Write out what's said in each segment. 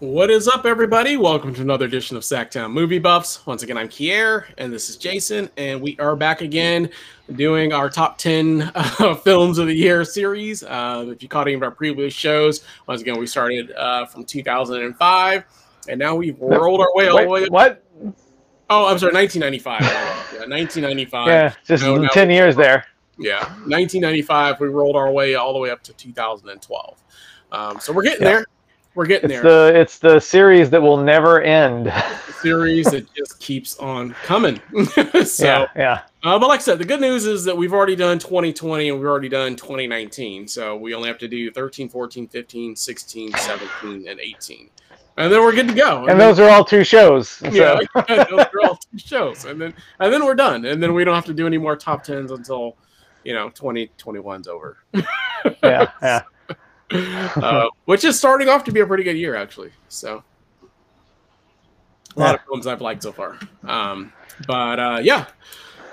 What is up, everybody? Welcome to another edition of Sactown Movie Buffs. Once again, I'm Kier, and this is Jason, and we are back again doing our top 10 uh, films of the year series. Uh, if you caught any of our previous shows, once again, we started uh, from 2005, and now we've rolled our way all the way up. what? Oh, I'm sorry, 1995. yeah, 1995. Yeah, just No, no. 10 years there. Yeah, 1995. We rolled our way all the way up to 2012. Um, so we're getting Yeah. there. We're getting It's there. the it's the series that will never end. series that just keeps on coming. so, yeah, yeah. uh, but like I said, the good news is that we've already done 2020 and we've already done 2019. So we only have to do 13, 14, 15, 16, 17, and 18. And then we're good to go. And those are all two shows. So. yeah, those are all two shows. And then and then we're done. And then we don't have to do any more top tens until you know 2021's over. yeah, yeah. uh, which is starting off to be a pretty good year, actually. So, a lot Yeah. of films I've liked so far. Um, but uh, yeah,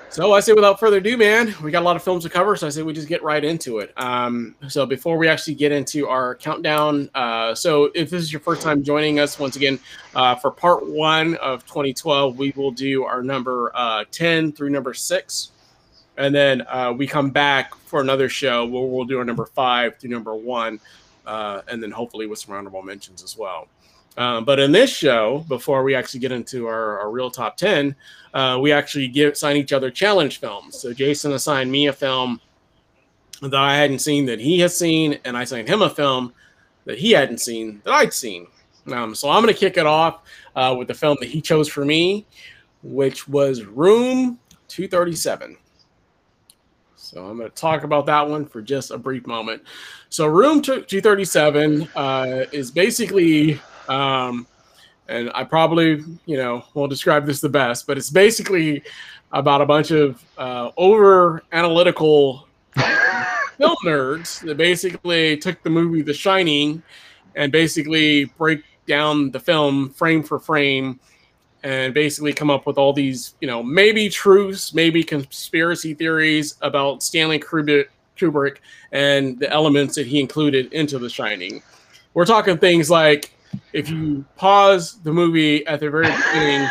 so I say without further ado, man, we got a lot of films to cover, so I say we just get right into it. Um, so before we actually get into our countdown, uh, so if this is your first time joining us, once again, uh, for part one of 2012, we will do our number uh, 10 through number six. And then uh, we come back for another show where we'll do our number five through number one, uh, and then hopefully with some honorable mentions as well. Um, but in this show, before we actually get into our, our real top 10, uh, we actually give assign each other challenge films. So Jason assigned me a film that I hadn't seen that he has seen, and I signed him a film that he hadn't seen that I'd seen. Um, so I'm going to kick it off uh, with the film that he chose for me, which was Room 237. So I'm going to talk about that one for just a brief moment. So Room 237 uh, is basically, um, and I probably, you know, won't describe this the best, but it's basically about a bunch of uh, over analytical film nerds that basically took the movie The Shining and basically break down the film frame for frame and basically come up with all these, you know, maybe truths, maybe conspiracy theories about Stanley Kubrick, Kubrick and the elements that he included into The Shining. We're talking things like if you pause the movie at the very beginning,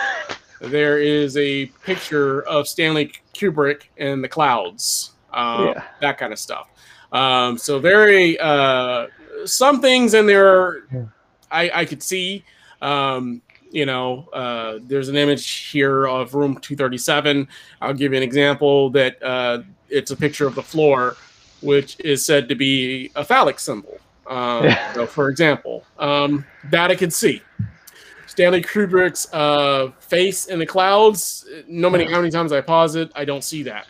there is a picture of Stanley Kubrick in the clouds, um, Yeah. that kind of stuff. Um, so very uh, some things in there I, I could see. Um, you know, uh, there's an image here of room 237. I'll give you an example that uh, it's a picture of the floor, which is said to be a phallic symbol. Um, Yeah. so for example, um, that I could see. Stanley Kubrick's uh, face in the clouds. No matter how many times I pause it, I don't see that.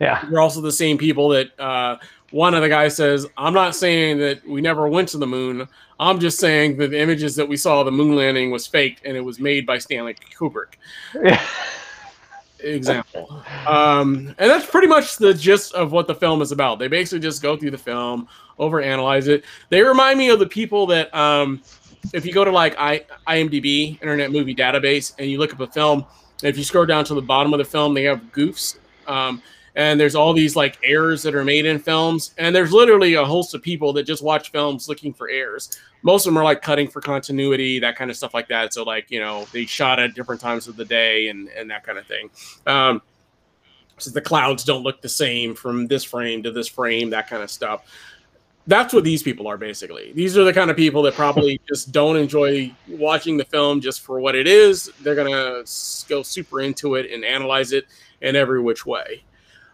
Yeah, We're also the same people that uh, one of the guys says, I'm not saying that we never went to the moon. I'm just saying that the images that we saw of the moon landing was faked and it was made by Stanley Kubrick. yeah. Example. Um, and that's pretty much the gist of what the film is about. They basically just go through the film, overanalyze it. They remind me of the people that, um, if you go to like I, IMDb, Internet Movie Database, and you look up a film, if you scroll down to the bottom of the film, they have goofs. Um, and there's all these like errors that are made in films and there's literally a host of people that just watch films looking for errors. Most of them are like cutting for continuity that kind of stuff like that so like you know they shot at different times of the day and and that kind of thing. Um so the clouds don't look the same from this frame to this frame that kind of stuff. That's what these people are basically. These are the kind of people that probably just don't enjoy watching the film just for what it is. They're gonna go super into it and analyze it in every which way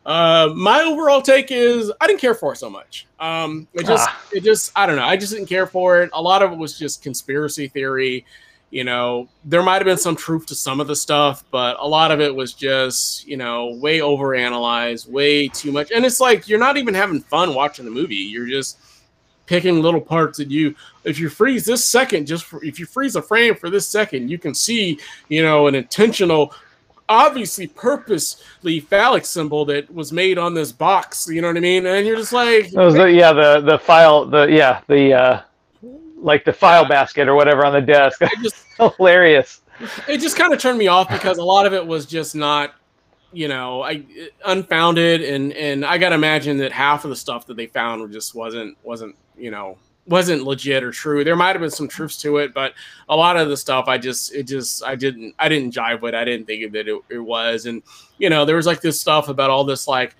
uh, my overall take is I didn't care for it so much. Um, it just, Ah. it just, I don't know. I just didn't care for it. A lot of it was just conspiracy theory. You know, there might have been some truth to some of the stuff, but a lot of it was just, you know, way overanalyzed, way too much. And it's like you're not even having fun watching the movie. You're just picking little parts that you if you freeze this second just for, if you freeze a frame for this second you can see you know an intentional obviously purposely phallic symbol that was made on this box you know what i mean and you're just like the yeah the the file the yeah the uh like the file basket or whatever on the desk. Just Hilarious. it just kind of turned me off because a lot of it was just not you know i unfounded and and i gotta imagine that half of the stuff that they found just wasn't wasn't you know wasn't legit or true. There might have been some truths to it, but a lot of the stuff I just it just I didn't I didn't jive with. I didn't think that it, it was, and you know there was like this stuff about all this like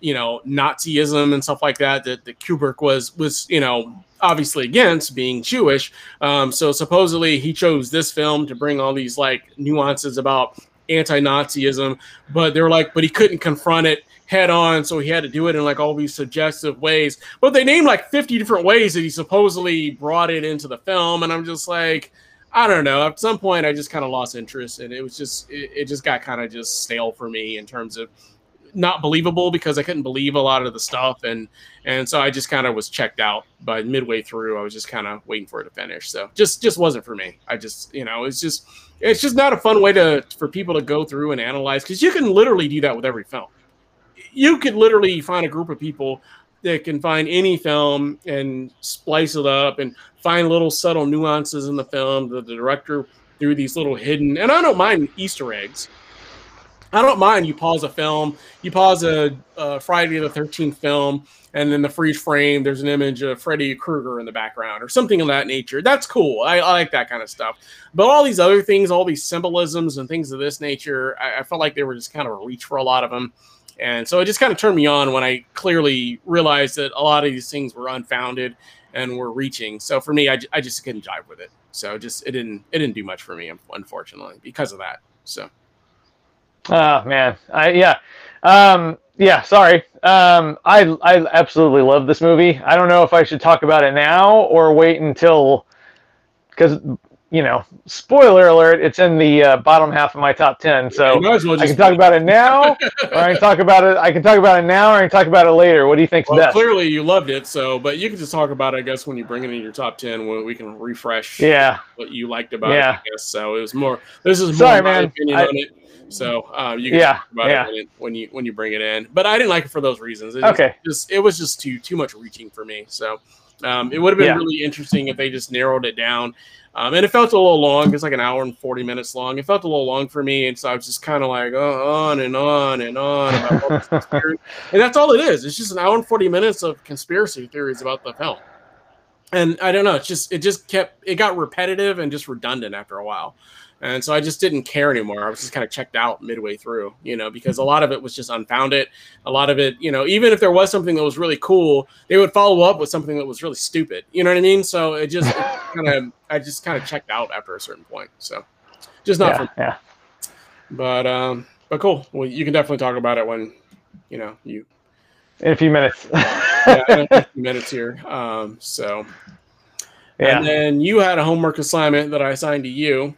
you know Nazism and stuff like that that, that Kubrick was was you know obviously against being Jewish. Um, so supposedly he chose this film to bring all these like nuances about anti-Nazism, but they were like, but he couldn't confront it head on, so he had to do it in like all these suggestive ways. But they named like 50 different ways that he supposedly brought it into the film, and I'm just like, I don't know. At some point, I just kind of lost interest, and it was just it, it just got kind of just stale for me in terms of not believable because I couldn't believe a lot of the stuff, and and so I just kind of was checked out. By midway through, I was just kind of waiting for it to finish. So just just wasn't for me. I just you know it's just it's just not a fun way to for people to go through and analyze because you can literally do that with every film you could literally find a group of people that can find any film and splice it up and find little subtle nuances in the film that the director threw these little hidden and I don't mind Easter eggs. I don't mind you pause a film, you pause a, a Friday the Thirteenth film, and then the freeze frame. There's an image of Freddy Krueger in the background or something of that nature. That's cool. I, I, like that kind of stuff. But all these other things, all these symbolisms and things of this nature, I, I felt like they were just kind of a reach for a lot of them. And so it just kind of turned me on when I clearly realized that a lot of these things were unfounded and were reaching. So for me, I, I just couldn't jive with it. So just it didn't it didn't do much for me, unfortunately, because of that. So. Oh man, I yeah, um, yeah. Sorry, um, I I absolutely love this movie. I don't know if I should talk about it now or wait until because you know, spoiler alert, it's in the uh, bottom half of my top ten. So well I can talk about it now, or I can talk about it. I can talk about it now, or I can talk about it later. What do you think's well, best? Clearly, you loved it. So, but you can just talk about it. I guess when you bring it in your top ten, when we can refresh. Yeah. What you liked about yeah. it. I guess so. It was more. This is Sorry, more my man. opinion I, on it. So uh, you can yeah, talk about yeah. it when you when you bring it in. But I didn't like it for those reasons. It okay. Just it was just too too much reaching for me. So. Um, it would have been yeah. really interesting if they just narrowed it down um, and it felt a little long. It's like an hour and 40 minutes long. It felt a little long for me. And so I was just kind of like oh, on and on and on about and that's all it is. It's just an hour and 40 minutes of conspiracy theories about the film. And I don't know. It's just, it just kept, it got repetitive and just redundant after a while. And so I just didn't care anymore. I was just kind of checked out midway through, you know, because a lot of it was just unfounded. A lot of it, you know, even if there was something that was really cool, they would follow up with something that was really stupid. You know what I mean? So it just kind of, I just kind of checked out after a certain point. So just not yeah, for me. Yeah. But, um, but cool. Well, you can definitely talk about it when, you know, you. In a few minutes. yeah, in a few minutes here. Um, so. Yeah. And then you had a homework assignment that I assigned to you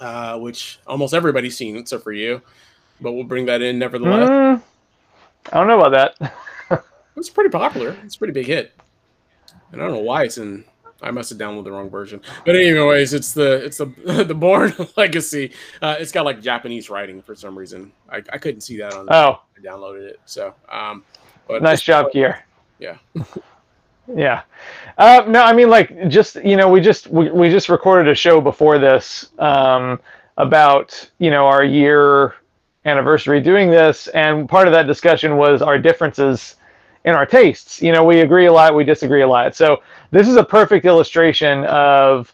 uh, which almost everybody's seen except for you. But we'll bring that in nevertheless. Mm, I don't know about that. it's pretty popular. It's a pretty big hit. And I don't know why it's in. I must have downloaded the wrong version. But anyways, it's the it's the the Born Legacy. Uh, it's got like Japanese writing for some reason. I, I couldn't see that on. Oh, I downloaded it. So, um, but nice job, Gear. Yeah. Yeah. Uh, no, I mean, like, just you know, we just we, we just recorded a show before this um, about you know our year anniversary doing this, and part of that discussion was our differences in our tastes. You know, we agree a lot, we disagree a lot. So this is a perfect illustration of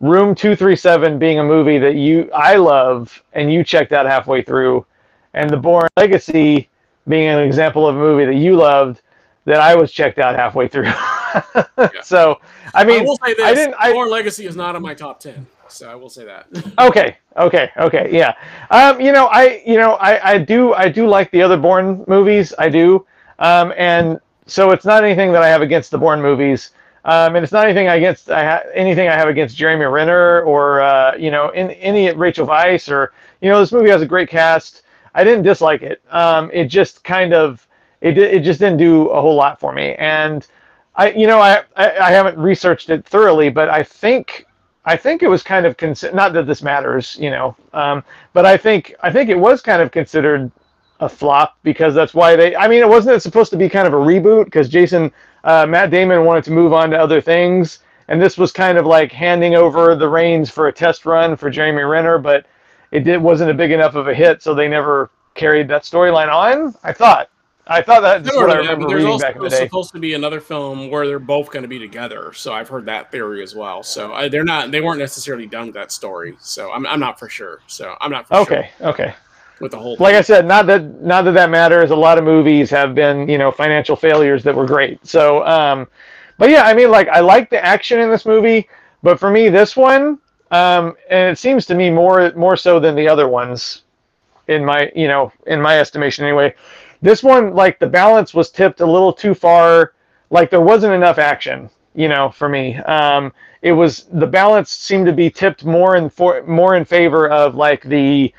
Room Two Three Seven being a movie that you I love and you checked out halfway through, and The Bourne Legacy being an example of a movie that you loved that I was checked out halfway through. yeah. So, I mean, I will say this: I didn't. I, Bourne Legacy is not in my top ten, so I will say that. okay, okay, okay, yeah. Um, you know, I, you know, I, I do, I do like the other Bourne movies. I do, um, and so it's not anything that I have against the Bourne movies. Um, and it's not anything against I ha- anything I have against Jeremy Renner or uh, you know in, any Rachel Weisz or you know this movie has a great cast. I didn't dislike it. Um, it just kind of it it just didn't do a whole lot for me. And I you know I I, I haven't researched it thoroughly, but I think I think it was kind of cons- not that this matters, you know, um, but I think I think it was kind of considered a flop because that's why they. I mean, it wasn't supposed to be kind of a reboot because Jason uh, Matt Damon wanted to move on to other things, and this was kind of like handing over the reins for a test run for Jeremy Renner, but it did wasn't a big enough of a hit, so they never carried that storyline on. I thought, I thought that's what I remember there's reading also back in the day. supposed to be another film where they're both going to be together. So I've heard that theory as well. So I, they're not, they weren't necessarily done with that story. So I'm, I'm not for sure. So I'm not for Okay, sure okay. with the whole. Like I said, not that not that that matters. A lot of movies have been, you know, financial failures that were great. So, um, but yeah, I mean, like I like the action in this movie, but for me, this one, um, and it seems to me more more so than the other ones, in my you know in my estimation anyway. This one, like the balance was tipped a little too far. Like there wasn't enough action, you know, for me. Um, it was the balance seemed to be tipped more in for more in favor of like the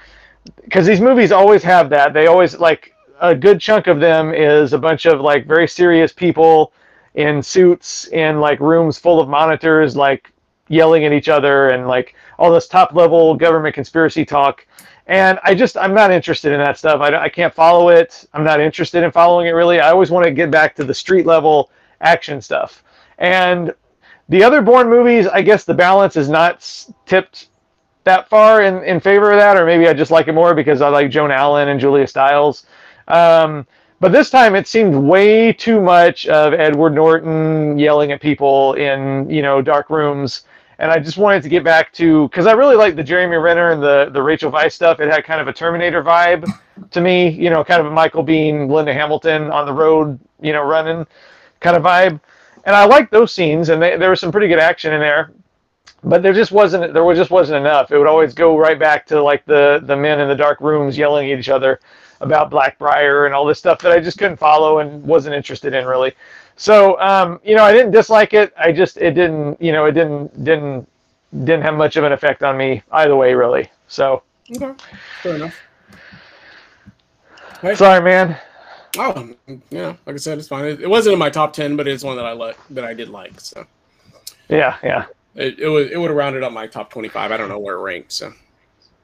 because these movies always have that. They always like a good chunk of them is a bunch of like very serious people in suits in like rooms full of monitors, like yelling at each other and like all this top level government conspiracy talk. And I just I'm not interested in that stuff. I, I can't follow it. I'm not interested in following it really. I always want to get back to the street level action stuff. And the other Bourne movies, I guess the balance is not tipped that far in, in favor of that, or maybe I just like it more because I like Joan Allen and Julia Stiles. Um, but this time it seemed way too much of Edward Norton yelling at people in you know dark rooms, and I just wanted to get back to because I really like the Jeremy Renner and the the Rachel Weisz stuff. It had kind of a Terminator vibe to me, you know, kind of a Michael Biehn, Linda Hamilton on the road, you know, running kind of vibe. And I liked those scenes, and they, there was some pretty good action in there but there just wasn't there was just wasn't enough. It would always go right back to like the the men in the dark rooms yelling at each other about Blackbriar and all this stuff that I just couldn't follow and wasn't interested in really. So um, you know, I didn't dislike it. I just it didn't you know it didn't didn't didn't have much of an effect on me either way really. So Okay. Fair enough. Right. sorry, man. Oh, yeah. Like I said, it's fine. It, it wasn't in my top ten, but it's one that I like that I did like. So Yeah, yeah. it, it was it would have rounded up my top twenty five. I don't know where it ranked. So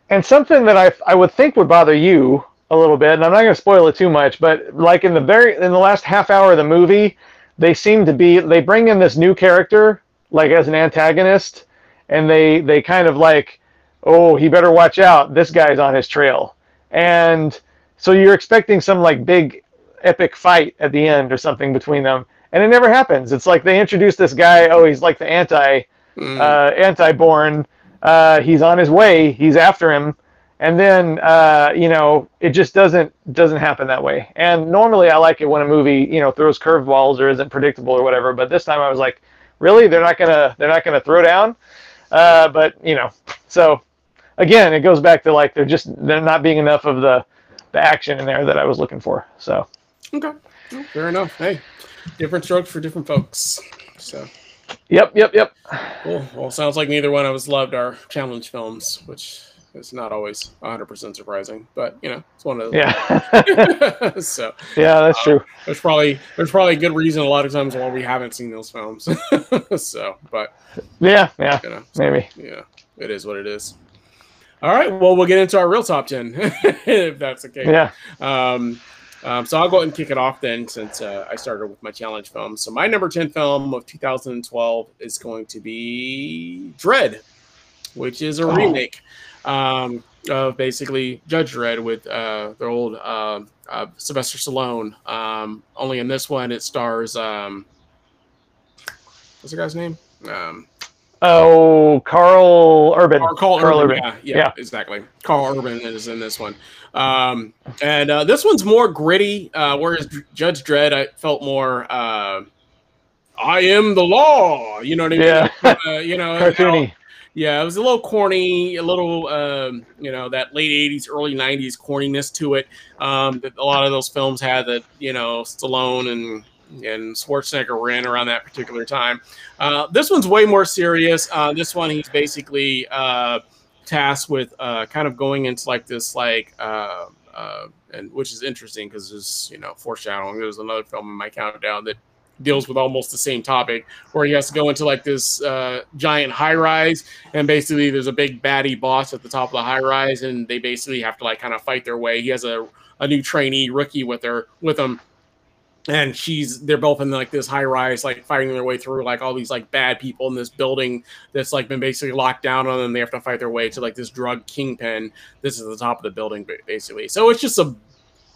And something that I I would think would bother you a little bit, and I'm not going to spoil it too much, but like in the very in the last half hour of the movie, they seem to be they bring in this new character like as an antagonist, and they they kind of like, oh, he better watch out. This guy's on his trail, and so you're expecting some like big epic fight at the end or something between them, and it never happens. It's like they introduce this guy. Oh, he's like the anti mm, uh, anti-Bourne. Uh, he's on his way. He's after him, and then uh, you know it just doesn't doesn't happen that way. And normally I like it when a movie you know throws curveballs or isn't predictable or whatever. But this time I was like, really? They're not gonna they're not gonna throw down. Uh, but you know, so again, it goes back to like they're just they're not being enough of the the action in there that I was looking for. So okay, fair enough. Hey, different strokes for different folks. So yep, yep, yep. cool. Well, sounds like neither one of us loved our challenge films, which is not always 100 percent surprising. But you know, it's one of those. Yeah, so yeah, that's true. there's probably there's probably a good reason a lot of times why we haven't seen those films. so, but Yeah, yeah, you know, maybe. yeah, it is what it is. All right, well, we'll get into our real top ten if that's okay. Yeah. Um, um, so I'll go ahead and kick it off then, since uh, I started with my challenge film. So my number ten film of 2012 is going to be Dredd, which is a Oh. remake um, of basically Judge Dredd with uh, the old uh, uh, Sylvester Stallone. Um, only in this one, it stars um, what's the guy's name? Um, Oh, Karl Urban. Karl, Karl Karl Urban. Urban. Yeah, yeah, Yeah. exactly. Karl Urban is in this one. Um, and uh, this one's more gritty, uh, whereas Judge Dredd, I felt more, uh, I am the law. You know what I mean? Yeah. Uh, you know, Cartoony. Yeah, it was a little corny, a little, um, you know, that late '80s, early '90s corniness to it. Um, that a lot of those films had that, you know, Stallone and and Schwarzenegger were in around that particular time. Uh, this one's way more serious. Uh, this one, he's basically uh, tasked with uh, kind of going into like this, like, uh, uh, and which is interesting because there's, you know, foreshadowing. There's another film in my countdown that deals with almost the same topic where he has to go into like this uh, giant high rise and basically there's a big baddie boss at the top of the high rise and they basically have to like kind of fight their way. He has a, a new trainee rookie with her with him. And she's they're both in like this high rise like fighting their way through like all these like bad people in this building that's like been basically locked down on them. They have to fight their way to like this drug kingpin this is the top of the building basically. So it's just a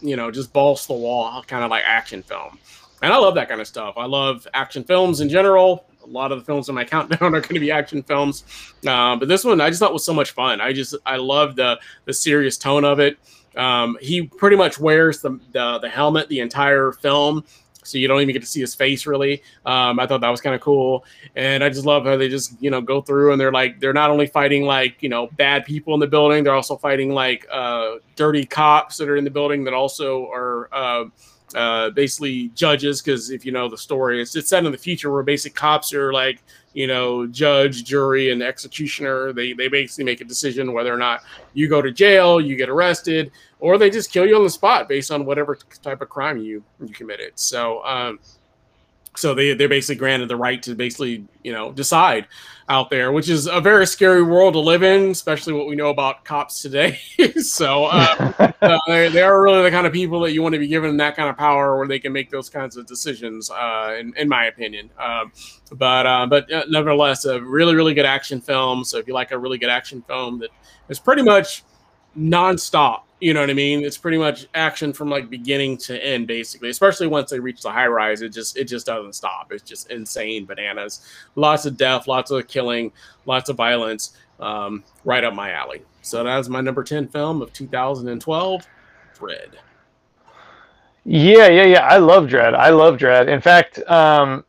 you know, just balls to the wall kind of like action film. And I love that kind of stuff. I love action films in general. A lot of the films in my countdown are going to be action films, uh, but this one I just thought was so much fun. I just I love the the serious tone of it. Um, he pretty much wears the, the, the helmet the entire film, so you don't even get to see his face really. Um, I thought that was kind of cool, and I just love how they just you know go through and they're like they're not only fighting like you know bad people in the building, they're also fighting like uh, dirty cops that are in the building that also are. Uh, uh, basically judges because if you know the story, it's, it's set in the future where basic cops are like you know judge, jury, and executioner. They they basically make a decision whether or not you go to jail, you get arrested, or they just kill you on the spot based on whatever type of crime you you committed. So um, so they they're basically granted the right to basically you know decide out there, which is a very scary world to live in, especially what we know about cops today. so uh, uh, they, they are really the kind of people that you want to be given that kind of power where they can make those kinds of decisions, uh, in, in my opinion. Um, but uh, but uh, nevertheless, a really really good action film. So if you like a really good action film that is pretty much nonstop you know what I mean? It's pretty much action from like beginning to end, basically. Especially once they reach the high rise, it just it just doesn't stop. It's just insane bananas. Lots of death, lots of killing, lots of violence. Um, right up my alley. So that's my number ten film of 2012, Dredd. Yeah, yeah, yeah. I love Dredd. I love Dredd. In fact, um,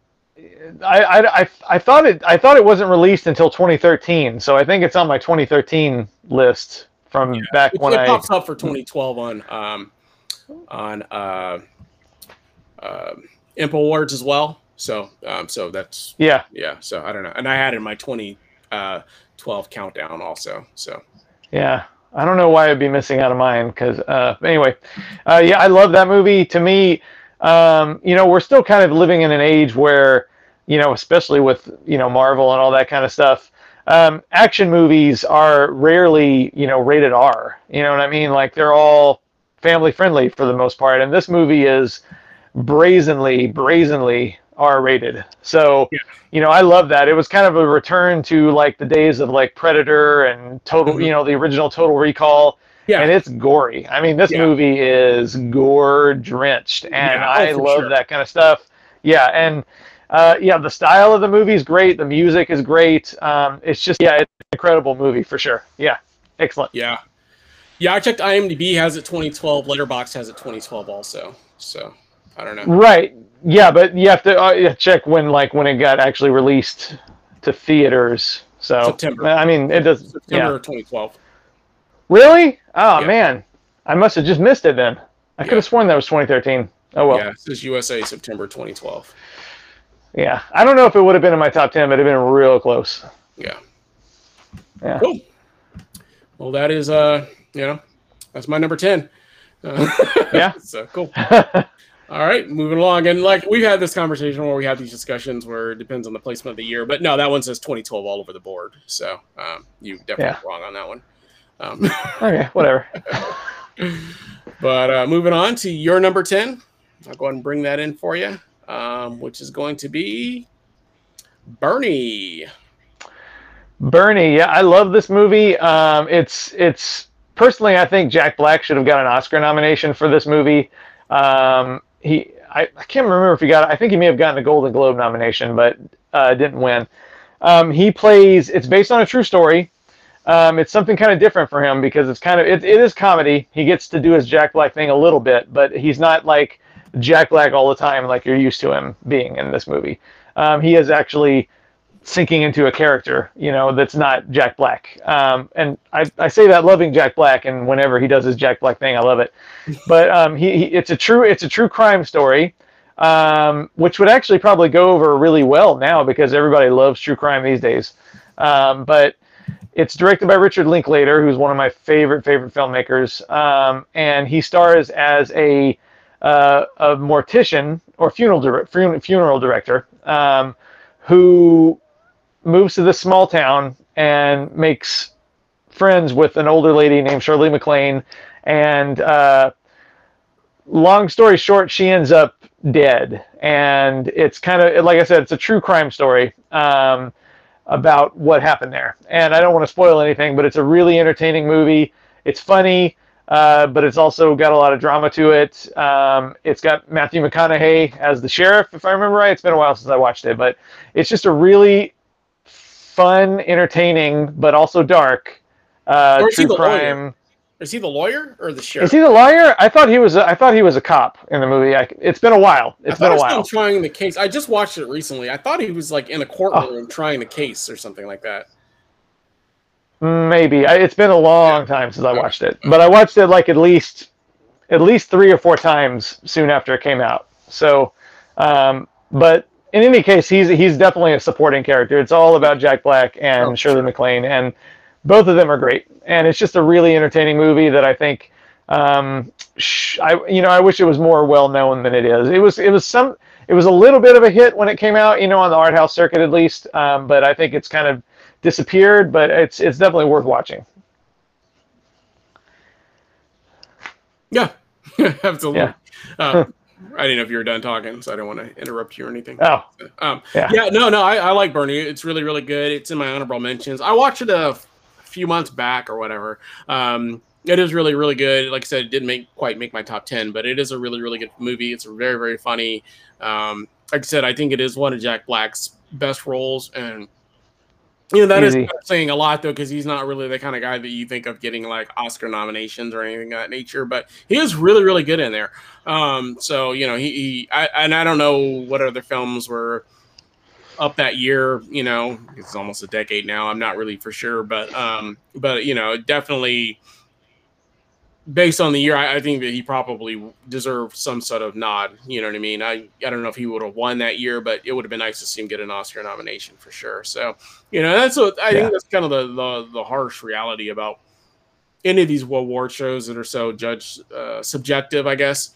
I, I, I, I thought it I thought it wasn't released until 2013, so I think it's on my 2013 list from yeah. back it, when it I pops up for 2012 on um, on uh, uh, Imp Awards as well. So um, so that's yeah yeah. So I don't know, and I had in my 2012 uh, countdown also. So yeah. I don't know why I'd be missing out of mine because uh, anyway, uh, yeah, I love that movie. To me, um, you know, we're still kind of living in an age where, you know, especially with you know Marvel and all that kind of stuff, um, action movies are rarely, you know, rated R. You know what I mean? Like they're all family friendly for the most part, and this movie is brazenly, brazenly R rated. So, yeah. you know, I love that. It was kind of a return to like the days of like Predator and Total, mm-hmm. you know, the original Total Recall. Yeah. And it's gory. I mean, this yeah. movie is gore drenched, and yeah, oh, I love sure. that kind of stuff. Yeah, and uh, yeah, the style of the movie is great. The music is great. Um, it's just yeah, it's an incredible movie for sure. Yeah, excellent. Yeah, yeah. I checked. IMDb has it 2012. Letterboxd has it 2012 also. So I don't know. Right. Yeah, but you have to uh, check when like when it got actually released to theaters. So September. I mean, it does. September yeah. 2012. Really? Oh yeah. man, I must have just missed it then. I yeah. could have sworn that was 2013. Oh well. Yeah, it says USA September 2012. Yeah, I don't know if it would have been in my top ten, but it'd been real close. Yeah. Yeah. Cool. Well, that is uh, you know, that's my number ten. Uh, yeah. so cool. All right, moving along, and like we've had this conversation where we have these discussions where it depends on the placement of the year, but no, that one says 2012 all over the board. So um, you definitely yeah. wrong on that one. Um, okay, whatever. but uh, moving on to your number 10, I'll go ahead and bring that in for you um, which is going to be Bernie. Bernie, yeah, I love this movie. Um, it's it's personally, I think Jack Black should have got an Oscar nomination for this movie. Um, he, I, I, can't remember if he got. I think he may have gotten a Golden Globe nomination, but uh, didn't win. Um, he plays. It's based on a true story. Um, it's something kind of different for him because it's kind of it, it is comedy. He gets to do his Jack Black thing a little bit, but he's not like Jack Black all the time, like you're used to him being in this movie. Um, he is actually sinking into a character, you know, that's not Jack Black. Um, and I, I say that loving Jack Black, and whenever he does his Jack Black thing, I love it. But um, he, he, it's a true it's a true crime story, um, which would actually probably go over really well now because everybody loves true crime these days. Um, but it's directed by Richard Linklater, who's one of my favorite favorite filmmakers, um, and he stars as a uh, a mortician or funeral dir- funeral director um, who moves to this small town and makes friends with an older lady named Shirley MacLaine. And uh, long story short, she ends up dead. And it's kind of, like I said, it's a true crime story um, about what happened there. And I don't want to spoil anything, but it's a really entertaining movie. It's funny. Uh, but it's also got a lot of drama to it. Um, it's got Matthew McConaughey as the sheriff, if I remember right. It's been a while since I watched it, but it's just a really fun, entertaining, but also dark uh, true crime. Lawyer? Is he the lawyer or the sheriff? Is he the lawyer? I thought he was. A, I thought he was a cop in the movie. I, it's been a while. It's been a while. Trying the case. I just watched it recently. I thought he was like in a courtroom oh. trying the case or something like that. Maybe it's been a long time since I watched it, but I watched it like at least at least three or four times soon after it came out. So, um, but in any case, he's he's definitely a supporting character. It's all about Jack Black and oh, Shirley sure. MacLaine, and both of them are great. And it's just a really entertaining movie that I think um, sh- I you know I wish it was more well known than it is. It was it was some it was a little bit of a hit when it came out, you know, on the art house circuit at least. Um, but I think it's kind of disappeared, but it's it's definitely worth watching. Yeah, absolutely. Yeah. Uh, I didn't know if you were done talking, so I don't want to interrupt you or anything. Oh, um, yeah. yeah, no, no, I, I, like Bernie. It's really, really good. It's in my honorable mentions. I watched it a few months back or whatever. Um, it is really, really good. Like I said, it didn't make quite make my top ten, but it is a really, really good movie. It's very, very funny. Um, like I said, I think it is one of Jack Black's best roles, and you know, that Easy. is saying a lot though, because he's not really the kind of guy that you think of getting like Oscar nominations or anything of that nature. But he is really, really good in there. Um, so you know, he, he I, and I don't know what other films were up that year. You know, it's almost a decade now. I'm not really for sure, but um, but you know, definitely based on the year, I, I, think that he probably deserved some sort of nod. You know what I mean? I, I don't know if he would have won that year, but it would have been nice to see him get an Oscar nomination for sure. So, you know, that's what I yeah. think that's kind of the, the, the harsh reality about any of these award shows that are so judge uh, subjective, I guess.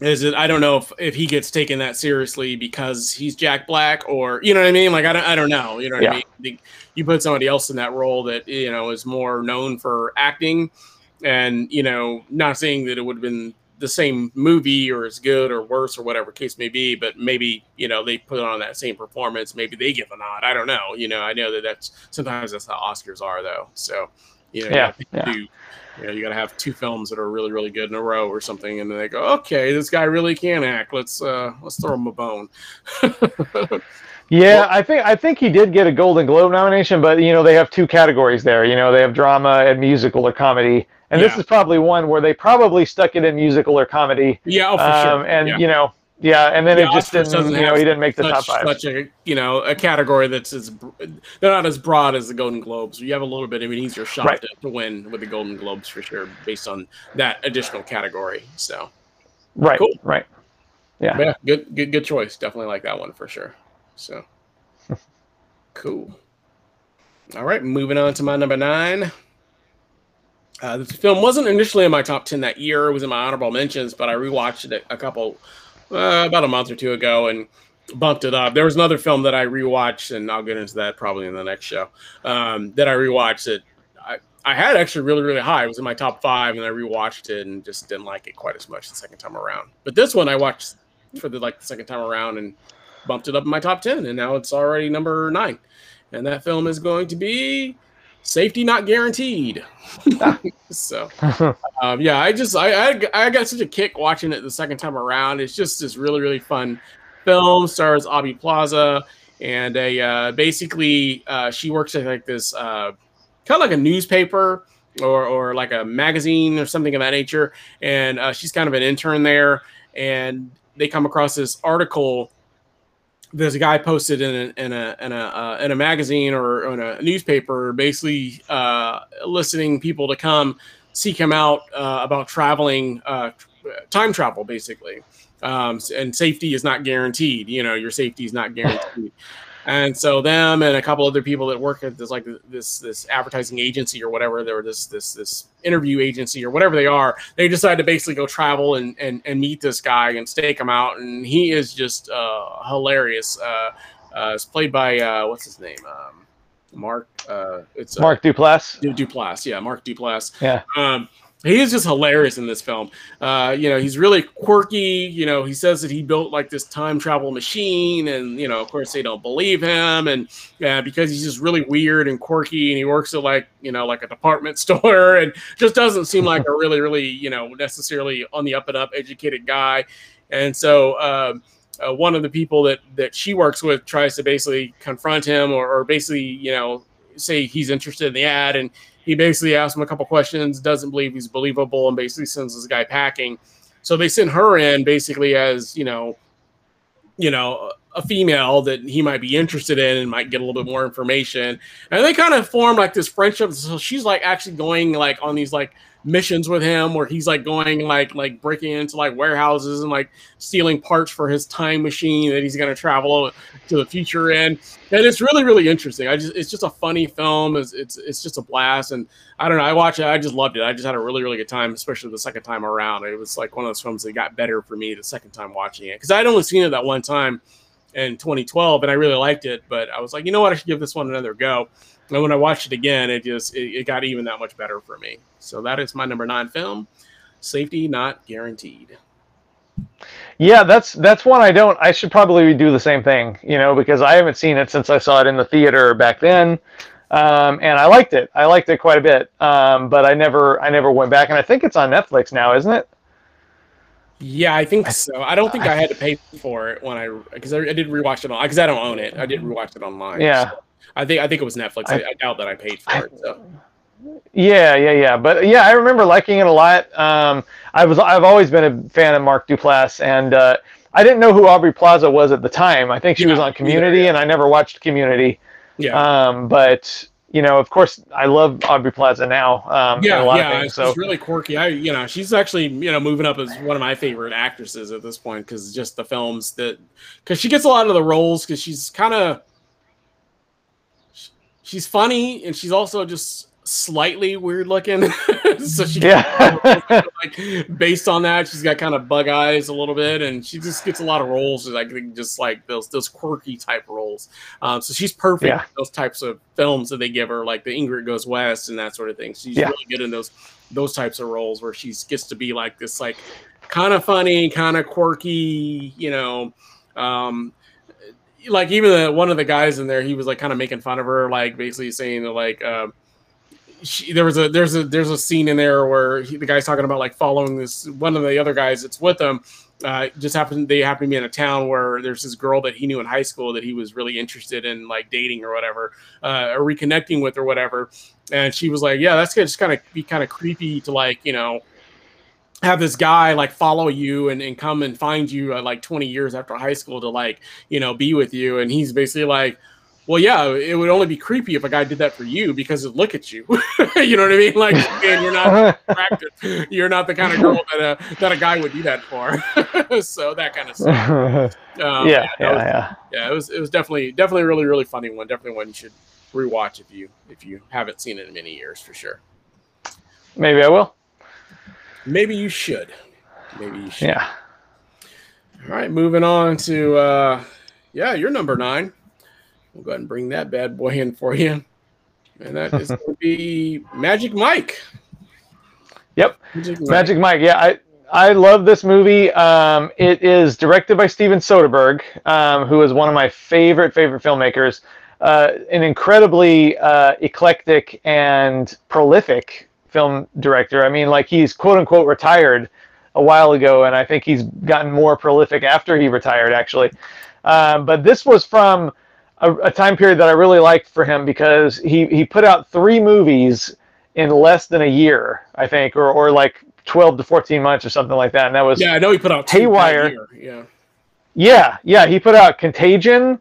Is it? I don't know if, if he gets taken that seriously because he's Jack Black, or you know what I mean. Like I don't, I don't know. You know what yeah. I mean. You put somebody else in that role that you know is more known for acting and you know, not saying that it would have been the same movie or as good or worse or whatever case may be, but maybe you know they put on that same performance. Maybe they get a nod. I don't know. You know, I know that that's sometimes that's how Oscars are though. So you know, yeah, yeah. Do, you know, you got to have two films that are really, really good in a row or something, and then they go, okay, this guy really can act. Let's uh, let's throw him a bone. Yeah, I think I think he did get a Golden Globe nomination, but you know they have two categories there. You know they have drama and musical or comedy, and yeah. this is probably one where they probably stuck it in musical or comedy. Yeah, oh, for um, sure. And yeah. you know, yeah, and then yeah, it just didn't. You know, he didn't make the such, top five. Such a you know a category that's as they're not as broad as the Golden Globes. You have a little bit of an easier shot right. to, to win with the Golden Globes for sure, based on that additional category. So, right, cool. right, yeah, yeah, good, good, good choice. Definitely like that one for sure. So, cool. All right, moving on to my number nine. Uh, this film wasn't initially in my top 10 that year. It was in my honorable mentions, but I rewatched it a couple, uh, about a month or two ago and bumped it up. There was another film that I rewatched, and I'll get into that probably in the next show, um, that I rewatched that I, I had actually really, really high. It was in my top five, and I rewatched it and just didn't like it quite as much the second time around. But this one I watched for the like the second time around and bumped it up in my top 10, and now it's already number nine. And that film is going to be safety not guaranteed. so, um, yeah, I just I, I, I got such a kick watching it the second time around. It's just this really really fun film. Stars Aubrey Plaza, and a uh, basically uh, she works at like this uh, kind of like a newspaper or or like a magazine or something of that nature, and uh, she's kind of an intern there, and they come across this article there's a guy posted in a in a in a, uh, in a magazine or in a newspaper, basically uh, people to come seek him out uh, about traveling, uh, time travel, basically. Um, and safety is not guaranteed. You know, your safety is not guaranteed. And so them and a couple other people that work at this like this this advertising agency or whatever, they were this this this interview agency or whatever they are, they decide to basically go travel and and, and meet this guy and stake him out, and he is just uh, hilarious. Uh, uh, it's played by uh, what's his name, um, Mark. Uh, it's uh, Mark Duplass. Duplass, yeah, Mark Duplass. Yeah. Um, he is just hilarious in this film. Uh, you know, he's really quirky. You know, he says that he built like this time travel machine, and you know, of course, they don't believe him, and uh, because he's just really weird and quirky, and he works at like you know like a department store, and just doesn't seem like a really really you know necessarily on the up and up educated guy, and so. Uh, uh, one of the people that that she works with tries to basically confront him or, or basically you know say he's interested in the ad and he basically asks him a couple questions, doesn't believe he's believable, and basically sends this guy packing. So they send her in basically as you know, you know, a female that he might be interested in and might get a little bit more information. And they kind of form like this friendship. So she's like actually going like on these like missions with him where he's like going like like breaking into like warehouses and like stealing parts for his time machine that he's going to travel to the future in. And it's really really interesting. I just it's just a funny film. It's, it's it's just a blast. And i don't know i watched it. I just loved it. I just had a really really good time especially the second time around. It was like one of those films that got better for me the second time watching it. Because i'd only seen it that one time in 2012 and i really liked it but i was like you know what i should give this one another go and when I watched it again, it just it, it got even that much better for me. So that is my number nine film. Safety not guaranteed. Yeah, that's that's one I don't. I should probably do the same thing, you know, because I haven't seen it since I saw it in the theater back then, um, and I liked it. I liked it quite a bit, um, but I never I never went back, and I think it's on Netflix now, isn't it? Yeah, I think so. I don't think I had to pay for it when I because I, I, did rewatch it on because I don't own it. I did rewatch it online. Yeah. So. I think I think it was Netflix. I, I doubt that I paid for I, it. So. Yeah, yeah, yeah. But yeah, I remember liking it a lot. Um, I was I've always been a fan of Mark Duplass, and uh, I didn't know who Aubrey Plaza was at the time. I think she yeah, was on Community, either, yeah. and I never watched Community. Yeah. Um, but you know, of course, I love Aubrey Plaza now. Um, yeah, yeah, things, she's so. really quirky. I, you know, she's actually, you know, moving up as one of my favorite actresses at this point because just the films that, because she gets a lot of the roles because she's kind of she's funny and she's also just slightly weird looking. so she yeah. like based on that, she's got kind of bug eyes a little bit, and she just gets a lot of roles. Like just like those those quirky type roles. Um, so she's perfect yeah. those types of films that they give her, like the Ingrid Goes West and that sort of thing. She's yeah. really good in those those types of roles where she gets to be like this like kind of funny, kind of quirky, you know. Um, like even the, one of the guys in there, he was like kind of making fun of her, like basically saying that like um, she, there was a there's a there's a scene in there where he, the guy's talking about like following this one of the other guys that's with him Uh, just happened they happen to be in a town where there's this girl that he knew in high school that he was really interested in like dating or whatever uh, or reconnecting with or whatever. And she was like yeah that's gonna just kind of be kind of creepy to like you know have this guy like follow you and, and come and find you uh, like 20 years after high school to like you know be with you. And he's basically like well yeah it would only be creepy if a guy did that for you because look at you. You know what i mean? Like man, you're not attractive. You're not the kind of girl that a, that a guy would do that for. So that kind of stuff. Um, yeah yeah, was, yeah. yeah it was it was definitely definitely a really really funny one. Definitely one you should rewatch if you if you haven't seen it in many years for sure. Maybe i will. Maybe you should. Maybe you should. Yeah. All right, moving on to uh yeah, you're number nine. We'll go ahead and bring that bad boy in for you. And that is going to be Magic Mike. Yep. Magic Mike. Magic Mike. Yeah, I I love this movie. Um, it is directed by Steven Soderbergh, um, who is one of my favorite favorite filmmakers. Uh, an incredibly uh, eclectic and prolific film director. I mean, like he's quote unquote retired a while ago, and I think he's gotten more prolific after he retired, actually. Um, but this was from a, a, time period that I really liked for him because he, he put out three movies in less than a year, I think, or, or like 12 to 14 months or something like that. And that was yeah, I know he put out Haywire. Yeah, yeah, yeah. He put out Contagion,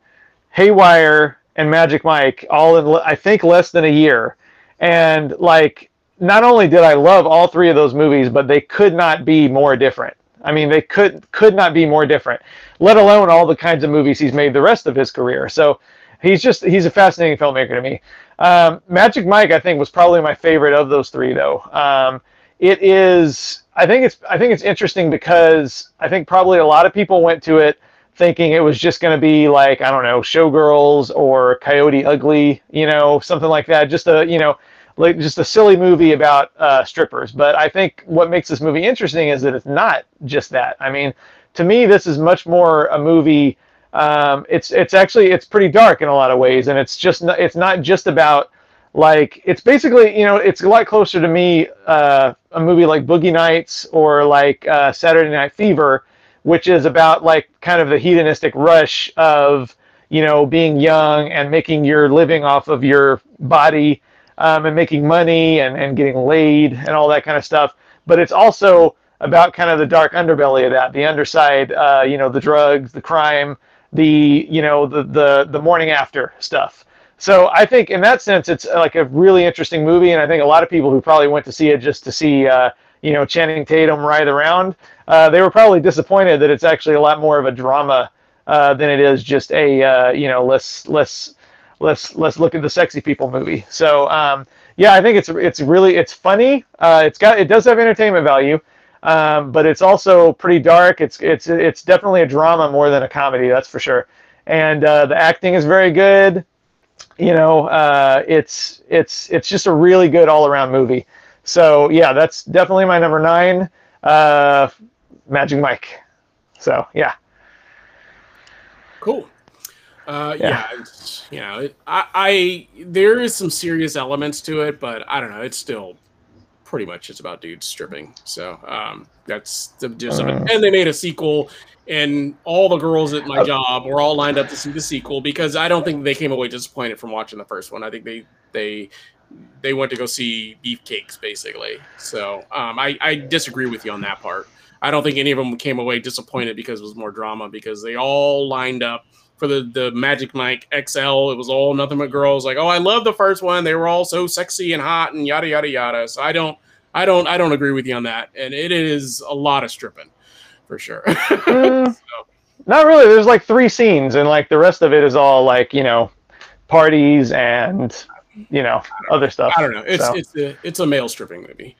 Haywire, and Magic Mike all in I think less than a year. And like not only did I love all three of those movies, but they could not be more different. I mean, they could could not be more different. Let alone all the kinds of movies he's made the rest of his career. So he's just he's a fascinating filmmaker to me. Um, Magic Mike, I think, was probably my favorite of those three, though. Um, it is. I think it's. I think it's interesting because I think probably a lot of people went to it thinking it was just going to be like I don't know, Showgirls or Coyote Ugly, you know, something like that. Just a you know like just a silly movie about uh, strippers. But I think what makes this movie interesting is that it's not just that. I mean, to me, this is much more a movie. Um, it's it's actually it's pretty dark in a lot of ways, and it's just not, it's not just about like it's basically you know it's a lot closer to me uh, a movie like Boogie Nights or like uh, Saturday Night Fever, which is about like kind of the hedonistic rush of you know being young and making your living off of your body um, and making money and, and getting laid and all that kind of stuff. But it's also about kind of the dark underbelly of that, the underside, uh, you know, the drugs, the crime, the you know the the the morning after stuff. So I think in that sense, it's uh, like a really interesting movie, and I think a lot of people who probably went to see it just to see, uh, you know, Channing Tatum ride around, uh, they were probably disappointed that it's actually a lot more of a drama uh, than it is just a, uh, you know, let's let's let's let's look at the sexy people movie. So um, yeah, I think it's it's really it's funny. Uh, it's got it does have entertainment value. Um, but it's also pretty dark. It's it's it's definitely a drama more than a comedy, that's for sure. And the acting is very good you know, uh, it's it's it's just a really good all around movie. So yeah, that's definitely my number nine, uh, Magic Mike. So yeah. Cool. Uh, yeah, yeah you know, it, I, I there is some serious elements to it, but I don't know. It's still pretty much just about dudes stripping. So um, that's the just uh, and they made a sequel and all the girls at my uh, job were all lined up to see the sequel because I don't think they came away disappointed from watching the first one. I think they they they went to go see Beefcakes basically. So um, I I disagree with you on that part. I don't think any of them came away disappointed because it was more drama because they all lined up for the the Magic Mike XL. It was all nothing but girls. Like, oh, I love the first one. They were all so sexy and hot and yada yada yada. So I don't I don't I don't agree with you on that. And it is a lot of stripping for sure. uh, so. Not really. There's like three scenes, and like the rest of it is all like you know, parties and you know other stuff. I don't know. It's so. it's a it's a male stripping movie,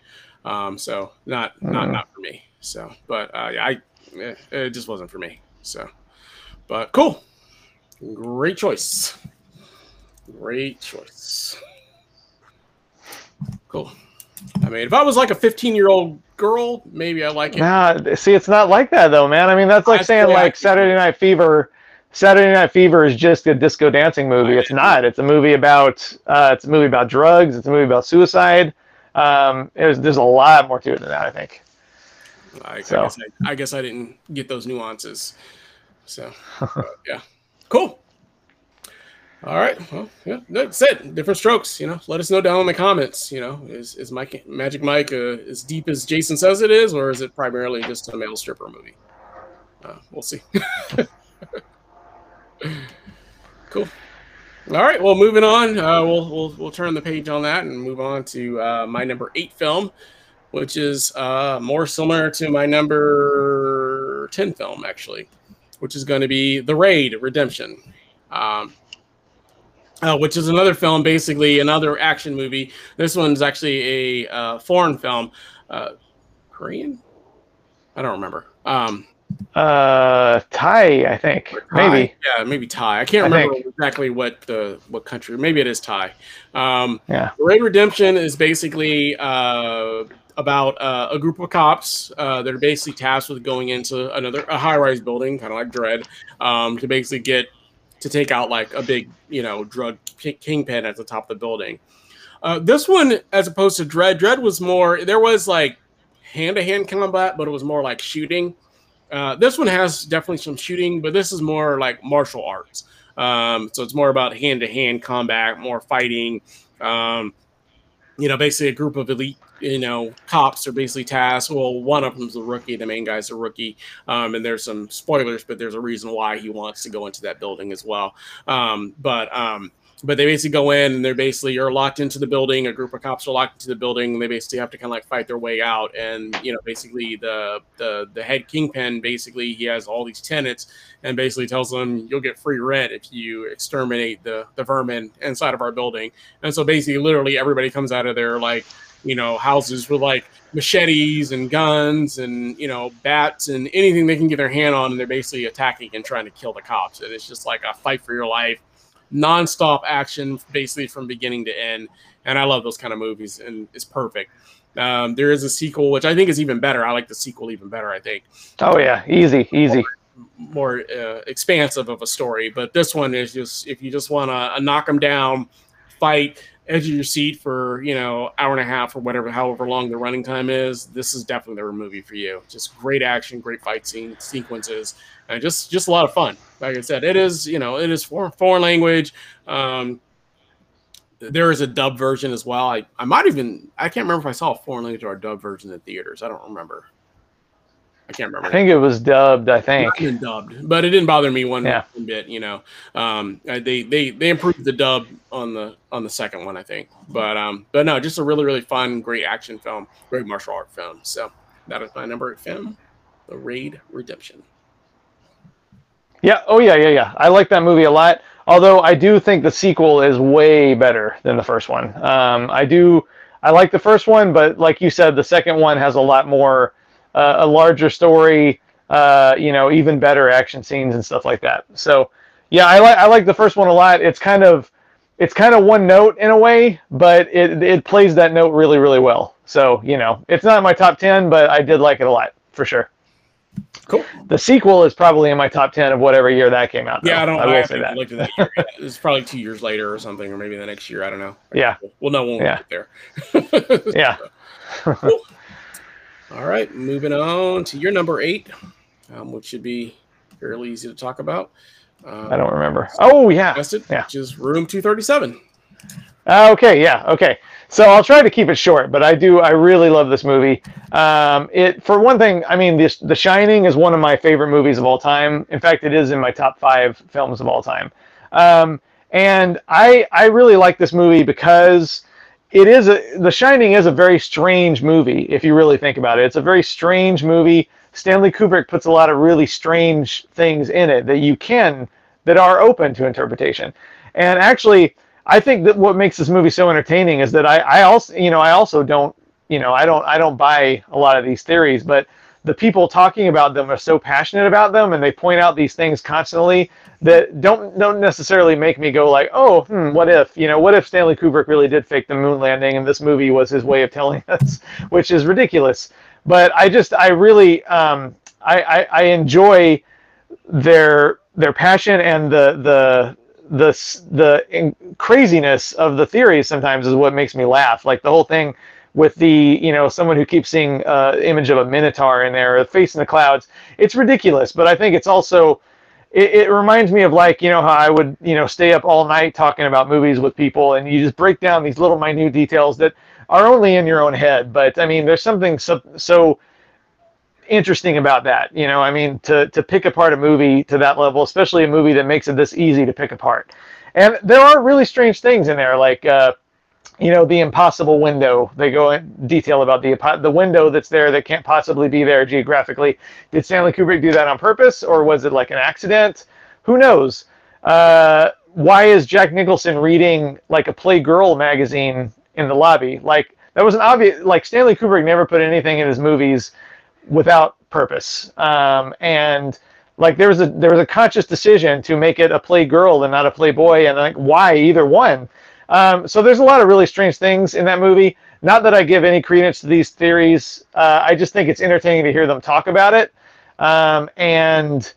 um. So not not mm. not for me. So, but uh, yeah, I it just wasn't for me. So, but cool, great choice, great choice. Cool. I mean, if I was like a 15 year old girl, maybe I like it. Nah, see, it's not like that though, man. I mean, that's like I saying like Saturday Night Fever. Saturday Night Fever is just a disco dancing movie. It's not. It's a movie about uh, it's a movie about drugs. It's a movie about suicide. Um, there's a lot more to it than that, I think. I, so. I, guess I, I guess I didn't get those nuances. So yeah, cool. All right. Well, yeah, that's it. Different strokes. You know, let us know down in the comments. You know, is is Mike Magic Mike uh, as deep as Jason says it is, or is it primarily just a male stripper movie? Uh, we'll see. cool. All right. Well, moving on. Uh, we'll we'll we'll turn the page on that and move on to uh, my number eight film, which is uh, more similar to my number ten film, actually, which is going to be The Raid Redemption. Um, uh, which is another film, basically another action movie. This one's actually a uh, foreign film, uh, Korean. I don't remember. Um, uh, Thai, I think. Thai? Maybe. Yeah, maybe Thai. I can't remember exactly what the what country. Maybe it is Thai. Um, yeah. Raid Redemption is basically uh, about uh, a group of cops uh, that are basically tasked with going into another a high rise building, kind of like Dredd, um, to basically get to take out like a big, you know, drug kingpin at the top of the building. Uh, this one, as opposed to Dread, Dredd was more. There was like hand-to-hand combat, but it was more like shooting. Uh, this one has definitely some shooting, but this is more like martial arts. Um, so it's more about hand-to-hand combat, more fighting. Um, you know, basically a group of elite you know, cops are basically tasked. Well, one of them's a rookie. The main guy's a rookie. Um, and there's some spoilers, but there's a reason why he wants to go into that building as well. Um, but um, but they basically go in and they're basically you're locked into the building. A group of cops are locked into the building. And they basically have to kind of like fight their way out. And you know, basically the the the head kingpin basically he has all these tenants and basically tells them you'll get free rent if you exterminate the the vermin inside of our building. And so basically, literally everybody comes out of there like you know houses with like machetes and guns and you know bats and anything they can get their hand on and they're basically attacking and trying to kill the cops and it's just like a fight for your life nonstop action, basically from beginning to end. And I love those kind of movies, and it's perfect. Um, there is a sequel, which I think is even better. I like the sequel even better. I think. Oh yeah, easy, easy. More, more uh, expansive of a story, but this one is just if you just want to knock them down, fight edge of your seat for you know hour and a half or whatever, however long the running time is. This is definitely the movie for you. Just great action, great fight scene sequences, and just just a lot of fun. Like I said, it is you know it is foreign foreign language. Um, there is a dub version as well. I, I might even I can't remember if I saw a foreign language or a dub version in theaters. I don't remember. I can't remember. I think it was dubbed. I think been dubbed, but it didn't bother me one, yeah. one bit. You know, um, they they they improved the dub on the on the second one, I think. But um, but no, just a really really fun, great action film, great martial art film. So that is my number eight film, The Raid Redemption. Yeah. Oh yeah, yeah, yeah. I like that movie a lot. Although I do think the sequel is way better than the first one. Um, I do. I like the first one, but like you said, the second one has a lot more, uh, a larger story. Uh, you know, even better action scenes and stuff like that. So, yeah, I like I like the first one a lot. It's kind of, it's kind of one note in a way, but it it plays that note really really well. So you know, it's not in my top ten, but I did like it a lot for sure. Cool. The sequel is probably in my top ten of whatever year that came out. Though. Yeah, I don't. I will I say that. Looked at that year It's probably two years later or something, or maybe the next year. I don't know. Yeah. Well, no, we won't yeah. get there. yeah. cool. All right, moving on to your number eight, um, which should be fairly easy to talk about. Um, I don't remember. Oh yeah, yeah. Which is Room Two Thirty Seven. Uh, okay, yeah, okay. So I'll try to keep it short, but I do I really love this movie. Um, it for one thing, I mean, this, The Shining is one of my favorite movies of all time. In fact, it is in my top five films of all time. Um, and I I really like this movie because it is a The Shining is a very strange movie if you really think about it. It's a very strange movie. Stanley Kubrick puts a lot of really strange things in it that you can that are open to interpretation. And actually I think that what makes this movie so entertaining is that I, I also, you know, I also don't, you know, I don't, I don't buy a lot of these theories, but the people talking about them are so passionate about them, and they point out these things constantly that don't don't necessarily make me go like, oh, hmm, what if, you know, what if Stanley Kubrick really did fake the moon landing, and this movie was his way of telling us, which is ridiculous. But I just, I really, um, I, I, I enjoy their their passion and the the the the craziness of the theories sometimes is what makes me laugh. Like the whole thing with the you know someone who keeps seeing uh, image of a minotaur in there, a face in the clouds. It's ridiculous, but I think it's also it, it, reminds me of like you know how I would you know stay up all night talking about movies with people, and you just break down these little minute details that are only in your own head. But I mean, there's something so so interesting about that. You know, I mean, to to pick apart a movie to that level, especially a movie that makes it this easy to pick apart. And there are really strange things in there, like uh, you know, the impossible window. They go in detail about the the window that's there that can't possibly be there geographically. Did Stanley Kubrick do that on purpose, or was it like an accident? Who knows? Uh, why is Jack Nicholson reading like a Playgirl magazine in the lobby? Like that was an obvious. Like Stanley Kubrick never put anything in his movies without purpose. Um, and like there was a there was a conscious decision to make it a Playgirl and not a Playboy, and like why either one. Um, so there's a lot of really strange things in that movie. Not that I give any credence to these theories. Uh, I just think it's entertaining to hear them talk about it. Um, and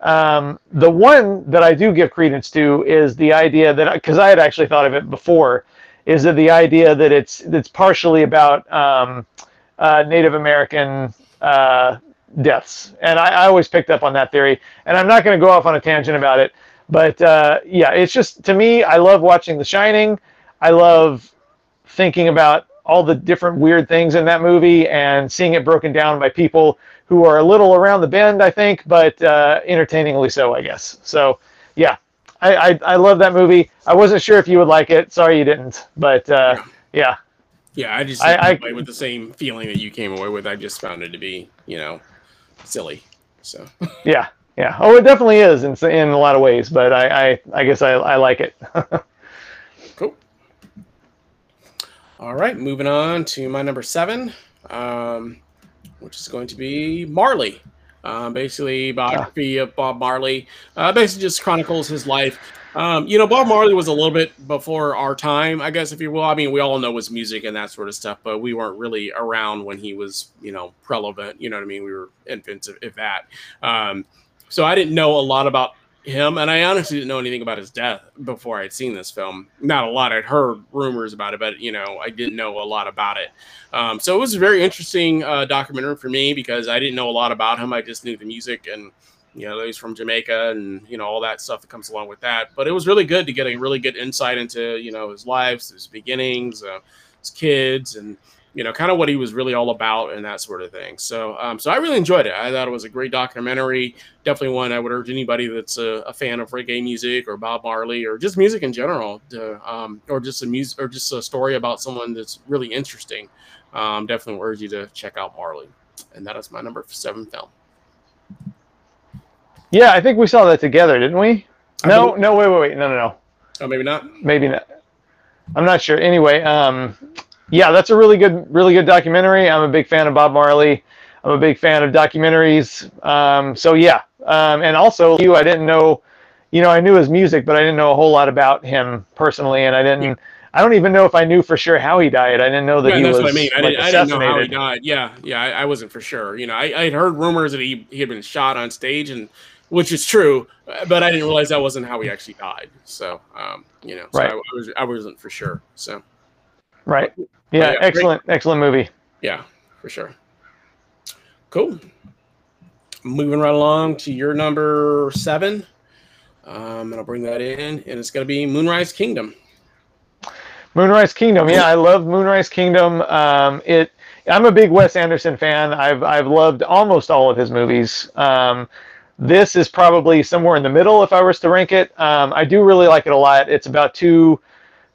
um, the one that I do give credence to is the idea that because I had actually thought of it before, is that the idea that it's it's partially about um, uh, Native American uh, deaths. And I, I, always picked up on that theory. And I'm not going to go off on a tangent about it. But uh, yeah, it's just to me, I love watching The Shining. I love thinking about all the different weird things in that movie and seeing it broken down by people who are a little around the bend, I think, but uh, entertainingly so, I guess. So yeah, I, I, I, love that movie. I wasn't sure if you would like it. Sorry you didn't, but uh, yeah. Yeah, I just I, I with the same feeling that you came away with. I just found it to be, you know, silly. So yeah, yeah. Oh, it definitely is in in a lot of ways, but I I, I guess I I like it. cool. All right, moving on to my number seven, um, which is going to be Marley. Um, basically, biography of Bob Marley. Uh, basically, just chronicles his life Um, you know, Bob Marley was a little bit before our time, I guess, if you will. I mean, we all know his music and that sort of stuff, but we weren't really around when he was, you know, relevant. You know what I mean? We were infants, if that. Um, so I didn't know a lot about him, and I honestly didn't know anything about his death before I'd seen this film. Not a lot. I'd heard rumors about it, but you know, I didn't know a lot about it. Um, so it was a very interesting uh, documentary for me because I didn't know a lot about him. I just knew the music and you know he's from Jamaica and you know all that stuff that comes along with that. But it was really good to get a really good insight into you know his lives, his beginnings, uh, his kids, and you know kind of what he was really all about and that sort of thing. So um, so I really enjoyed it. I thought it was a great documentary. Definitely one I would urge anybody that's a, a fan of reggae music or Bob Marley or just music in general, to, um, or just a music or just a story about someone that's really interesting. Um, definitely urge you to check out Marley. And that is my number seven film. Yeah, I think we saw that together, didn't we? I no, believe- no, wait, wait, wait, no, no, no. Oh, maybe not. Maybe not. I'm not sure. Anyway, um, yeah, that's a really good, really good documentary. I'm a big fan of Bob Marley. I'm a big fan of documentaries. Um, so yeah, um, and also you, I didn't know, you know, I knew his music, but I didn't know a whole lot about him personally, and I didn't. Yeah. I don't even know if I knew for sure how he died. I didn't know that yeah, he that's was. What I mean. I, like, didn't, I didn't know how he died. Yeah, yeah, I, I wasn't for sure. You know, I, I had heard rumors that he he had been shot on stage and which is true, but I didn't realize that wasn't how he actually died. So, um, you know, so right. I, I, was I wasn't for sure. So, right, yeah, yeah excellent, great. excellent movie. Yeah, for sure. Cool. Moving right along to your number seven, um, and I'll bring that in, and it's going to be Moonrise Kingdom. Moonrise Kingdom, yeah, I love Moonrise Kingdom. Um, it I'm a big Wes Anderson fan. I've I've loved almost all of his movies. Um, this is probably somewhere in the middle if I was to rank it. Um, I do really like it a lot. It's about two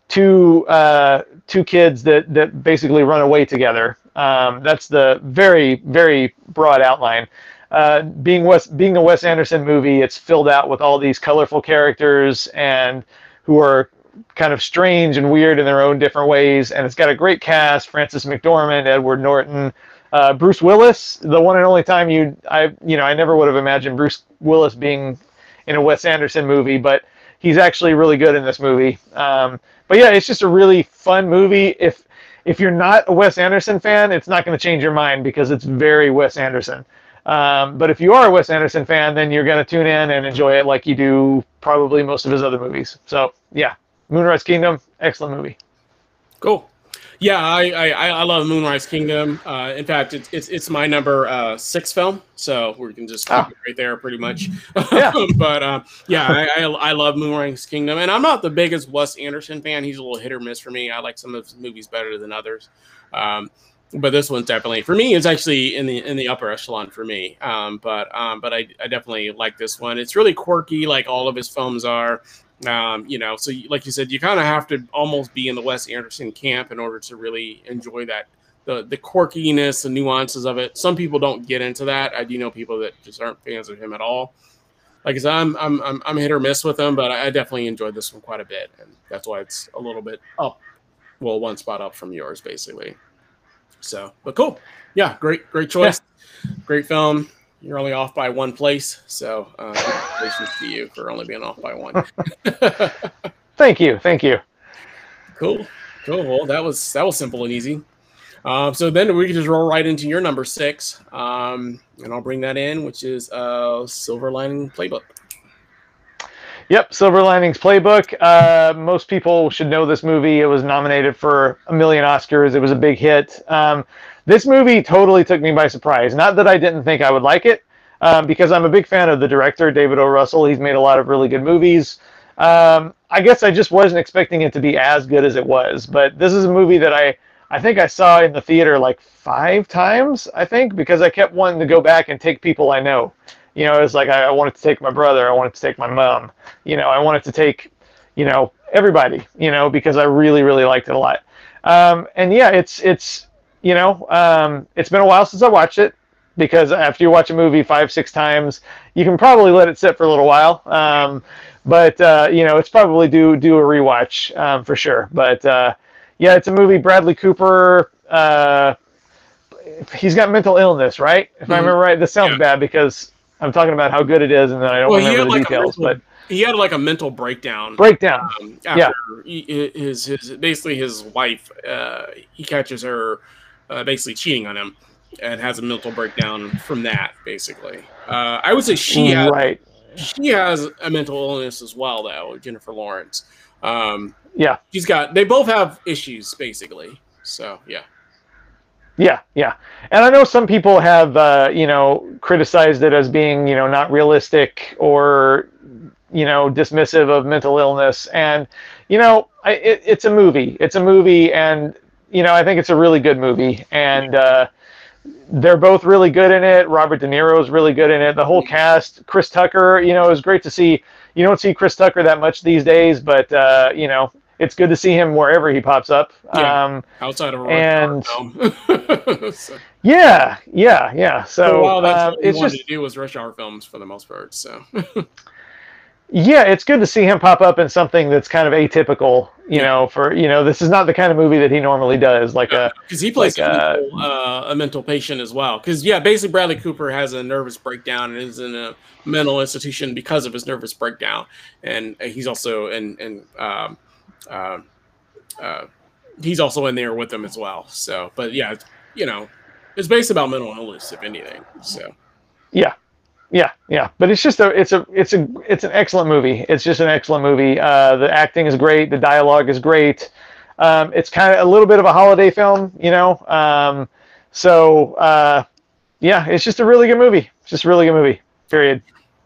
two uh, two kids that that basically run away together. Um, that's the very very broad outline. Uh, being Wes being a Wes Anderson movie, it's filled out with all these colorful characters and who are kind of strange and weird in their own different ways. And it's got a great cast: Frances McDormand, Edward Norton, uh, Bruce Willis, the one and only time you, I, you know, I never would have imagined Bruce Willis being in a Wes Anderson movie, but he's actually really good in this movie. Um, but yeah, it's just a really fun movie. If if you're not a Wes Anderson fan, it's not going to change your mind because it's very Wes Anderson. Um, but if you are a Wes Anderson fan, then you're going to tune in and enjoy it like you do probably most of his other movies. So yeah, Moonrise Kingdom, excellent movie. Cool. Yeah, I, I, I love Moonrise Kingdom. Uh, in fact, it's, it's it's my number uh, six film, so we can just ah. it right there, pretty much. Yeah. but uh, yeah, I, I, I love Moonrise Kingdom, and I'm not the biggest Wes Anderson fan. He's a little hit or miss for me. I like some of his movies better than others. Um, but this one's definitely for me. It's actually in the in the upper echelon for me. Um, but um, but I, I definitely like this one. It's really quirky, like all of his films are. Um, you know, so like you said, you kind of have to almost be in the Wes Anderson camp in order to really enjoy that the the quirkiness, the nuances of it. Some people don't get into that. I do know people that just aren't fans of him at all. Like I said, I'm I'm I'm, I'm hit or miss with him, but I definitely enjoyed this one quite a bit, and that's why it's a little bit up, well, one spot up from yours, basically. So, but cool, yeah, great great choice, yeah. great film you're only off by one place. So uh, congratulations to you for only being off by one. thank you, thank you. Cool, cool. Well, that was that was simple and easy. Uh, so then we can just roll right into your number six, um, and I'll bring that in, which is uh, Silver Lining Playbook. Yep, Silver Linings Playbook. Uh, most people should know this movie. It was nominated for a million Oscars. It was a big hit. Um, this movie totally took me by surprise. Not that I didn't think I would like it, um, because I'm a big fan of the director, David O. Russell. He's made a lot of really good movies. Um, I guess I just wasn't expecting it to be as good as it was. But this is a movie that I, I think I saw in the theater like five times, I think, because I kept wanting to go back and take people I know. You know, it's like I, I wanted to take my brother, I wanted to take my mom, you know, I wanted to take, you know, everybody, you know, because I really, really liked it a lot. Um, and yeah, it's it's you know, um, it's been a while since I watched it because after you watch a movie five, six times, you can probably let it sit for a little while. Um, but uh, you know, it's probably do do a rewatch um, for sure. But uh, yeah, it's a movie. Bradley Cooper. Uh, he's got mental illness, right? If mm-hmm. I remember right, this sounds yeah. bad because I'm talking about how good it is, and then I don't well, remember the like details. Mental, but he had like a mental breakdown. Breakdown. Um, yeah. He, his his basically his wife. Uh, he catches her uh, basically cheating on him, and has a mental breakdown from that. Basically, uh, I would say she has, right. She has a mental illness as well, though. Jennifer Lawrence. Um, yeah, she's got. They both have issues, basically. So yeah. Yeah, yeah, and I know some people have, uh, you know, criticized it as being, you know, not realistic or, you know, dismissive of mental illness. And, you know, I, it, it's a movie. It's a movie, and you know, I think it's a really good movie. And uh, they're both really good in it. Robert De Niro is really good in it. The whole cast, Chris Tucker, you know, it was great to see. You don't see Chris Tucker that much these days, but uh, you know, it's good to see him wherever he pops up. Yeah, um, outside of and so. yeah, yeah, yeah. So well, that's what he wanted just, to do was rush hour films for the most part. So yeah, it's good to see him pop up in something that's kind of atypical. You know, for you know, this is not the kind of movie that he normally does. Like a because he plays like a, mental, uh, a mental patient as well. Because yeah, basically Bradley Cooper has a nervous breakdown and is in a mental institution because of his nervous breakdown, and he's also in and. Um, uh, uh, he's also in there with them as well. So, but yeah, you know, it's based about mental illness, if anything. So, yeah, yeah, yeah. But it's just a, it's a, it's a, it's an excellent movie. It's just an excellent movie. Uh, the acting is great. The dialogue is great. Um, it's kind of a little bit of a holiday film, you know. Um, so, uh, yeah, it's just a really good movie. It's just a really good movie. Period.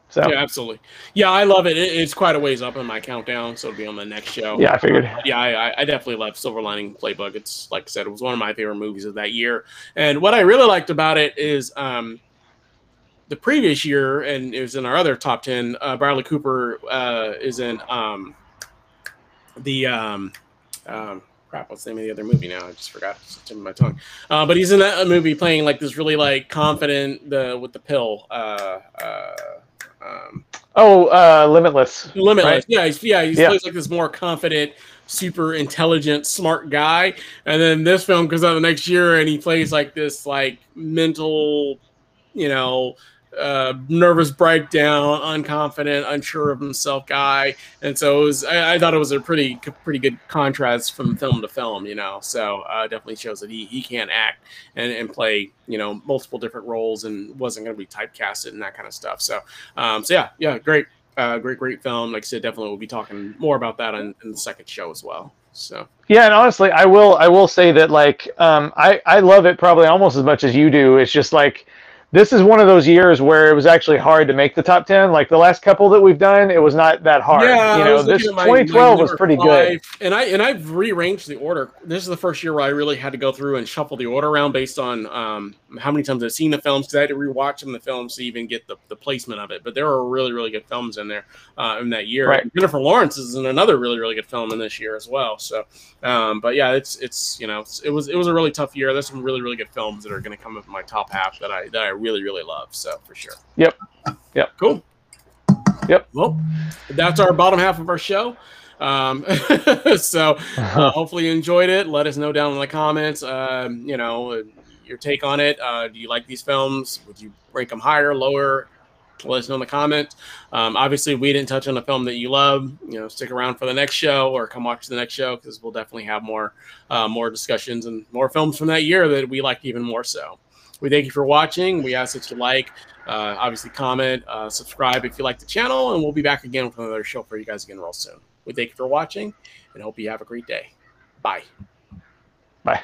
So yeah, absolutely. Yeah, I love it. It's quite a ways up in my countdown, so it'll be on the next show. Yeah, I figured. yeah, I, I definitely love Silver Lining Playbook. It's like I said, it was one of my favorite movies of that year. And what I really liked about it is um, the previous year, and it was in our other top ten. Uh, Bradley Cooper uh, is in um, the um, um, crap. What's the name of the other movie now? I just forgot. It's my tongue. Uh, but he's in that movie playing like this really like confident the with the pill. Uh, uh, um, oh, uh, Limitless. Limitless. Right? Yeah, he's, yeah, he yeah. plays like this more confident, super intelligent, smart guy. And then this film comes out the next year, and he plays like this like mental, you know, uh, nervous breakdown, unconfident, unsure of himself guy, and so it was. I, I, thought it was a pretty pretty good contrast from film to film, you know. So uh, definitely shows that he he can act and, and play you know multiple different roles and wasn't going to be typecasted and that kind of stuff. So um, so yeah yeah great uh, great great film. Like I said, definitely we'll be talking more about that in, in the second show as well. So yeah, and honestly, I will I will say that like um, I I love it probably almost as much as you do. It's just like this is one of those years where it was actually hard to make the top 10 like the last couple that we've done it was not that hard. Yeah, you know this 2012 was pretty five, good. and i and i've rearranged the order. This is the first year where i really had to go through and shuffle the order around based on um, how many times i've seen the films because i had to rewatch them the films to even get the, the placement of it. But there were really really good films in there uh, in that year. Right. jennifer lawrence is in another really really good film in this year as well. So um, but yeah it's it's you know it's, it was it was a really tough year. There's some really really good films that are going to come up in my top half that i that i really, really love. So for sure. Yep. Yep. Cool. Yep. Well, that's our bottom half of our show. Um, so uh, hopefully you enjoyed it. Let us know down in the comments. Um, you know your take on it. Uh, do you like these films? Would you rank them higher, lower? Let us know in the comments. Um, obviously, we didn't touch on a film that you love. You know, stick around for the next show or come watch the next show because we'll definitely have more, uh, more discussions and more films from that year that we like even more so. We thank you for watching. We ask that you like, uh, obviously comment, uh, subscribe if you like the channel, and we'll be back again with another show for you guys again real soon. We thank you for watching and hope you have a great day. Bye. Bye.